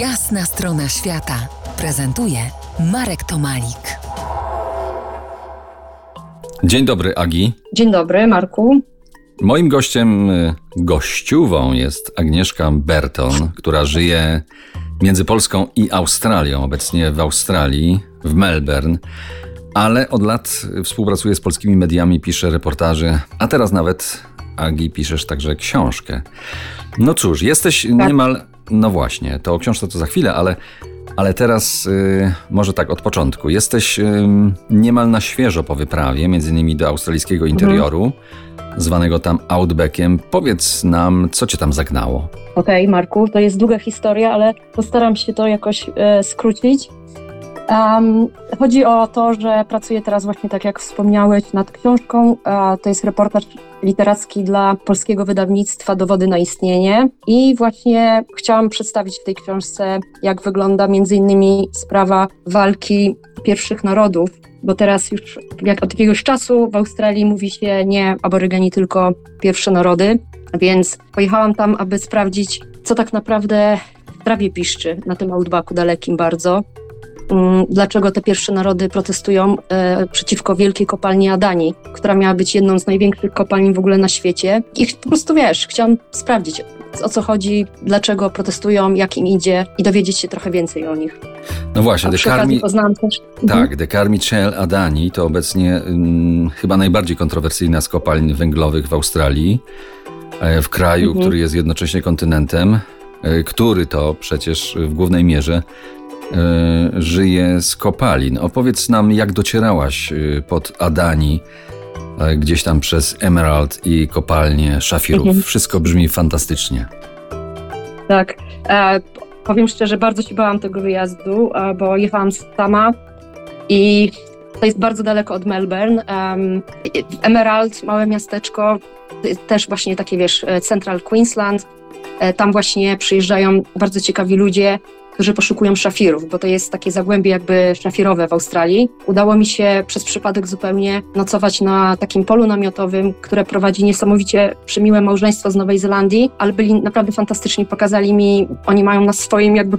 Jasna strona świata prezentuje Marek Tomalik. Dzień dobry, Agi. Dzień dobry, Marku. Moim gościem, y, gościuwą jest Agnieszka Berton, która żyje między Polską i Australią, obecnie w Australii, w Melbourne, ale od lat współpracuje z polskimi mediami, pisze reportaże, a teraz nawet, Agi, piszesz także książkę. No cóż, jesteś niemal, no właśnie, to o książce to za chwilę, ale ale teraz y, może tak od początku. Jesteś y, niemal na świeżo po wyprawie, między innymi do australijskiego interioru, mhm. zwanego tam Outbackiem. Powiedz nam, co cię tam zagnało. Okej, okay, Marku, to jest długa historia, ale postaram się to jakoś e, skrócić. Um, chodzi o to, że pracuję teraz właśnie, tak jak wspomniałeś, nad książką. to jest reportaż literacki dla polskiego wydawnictwa Dowody na istnienie. I właśnie chciałam przedstawić w tej książce, jak wygląda między innymi sprawa walki pierwszych narodów bo teraz już jak od jakiegoś czasu w Australii mówi się nie aborygeni, tylko pierwsze narody, więc pojechałam tam, aby sprawdzić, co tak naprawdę w trawie piszczy na tym outbacku dalekim bardzo. Mm, dlaczego te pierwsze narody protestują e, przeciwko wielkiej kopalni Adani, która miała być jedną z największych kopalni w ogóle na świecie. I po prostu wiesz, chciałam sprawdzić, o co chodzi, dlaczego protestują, jak im idzie i dowiedzieć się trochę więcej o nich. No właśnie, Dekarmi, poznałam też. Tak, mhm. Dekarmi Chel Adani to obecnie mm, chyba najbardziej kontrowersyjna z kopalń węglowych w Australii, e, w kraju, mhm. który jest jednocześnie kontynentem, e, który to przecież w głównej mierze żyje z kopalin. Opowiedz nam, jak docierałaś e, pod Adani, e, gdzieś tam przez Emerald i kopalnię szafirów. Mhm. Wszystko brzmi fantastycznie. Tak. E, powiem szczerze, bardzo się bałam tego wyjazdu, bo jechałam sama i to jest bardzo daleko od Melbourne. Um, Emerald, małe miasteczko, też właśnie takie, wiesz, Central Queensland. Tam właśnie przyjeżdżają bardzo ciekawi ludzie, którzy poszukują szafirów, bo to jest takie zagłębie jakby szafirowe w Australii. Udało mi się przez przypadek zupełnie nocować na takim polu namiotowym, które prowadzi niesamowicie przemiłe małżeństwo z Nowej Zelandii, ale byli naprawdę fantastyczni. Pokazali mi, oni mają na swoim jakby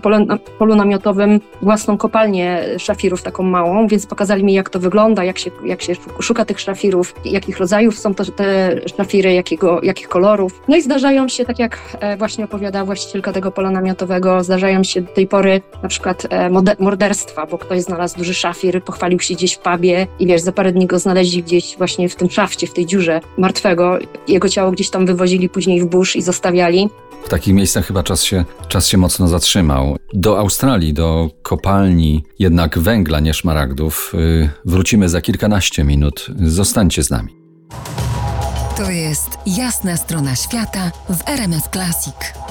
polu, namiotowym własną kopalnię szafirów, taką małą, więc pokazali mi jak to wygląda, jak się, jak się szuka tych szafirów, jakich rodzajów są to te szafiry, jakiego, jakich kolorów. No i zdarzają się, tak jak e, właśnie opowiada właścicielka tego pola namiotowego, zdarzają się tej pory na przykład e, morderstwa, bo ktoś znalazł duży szafir, pochwalił się gdzieś w pubie i wiesz, za parę dni go znaleźli gdzieś właśnie w tym szafcie, w tej dziurze martwego. Jego ciało gdzieś tam wywozili później w burz i zostawiali. W takich miejscach chyba czas się, czas się mocno zatrzymał. Do Australii, do kopalni jednak węgla, nie szmaragdów, yy, wrócimy za kilkanaście minut. Zostańcie z nami. To jest jasna strona świata w RMS Classic.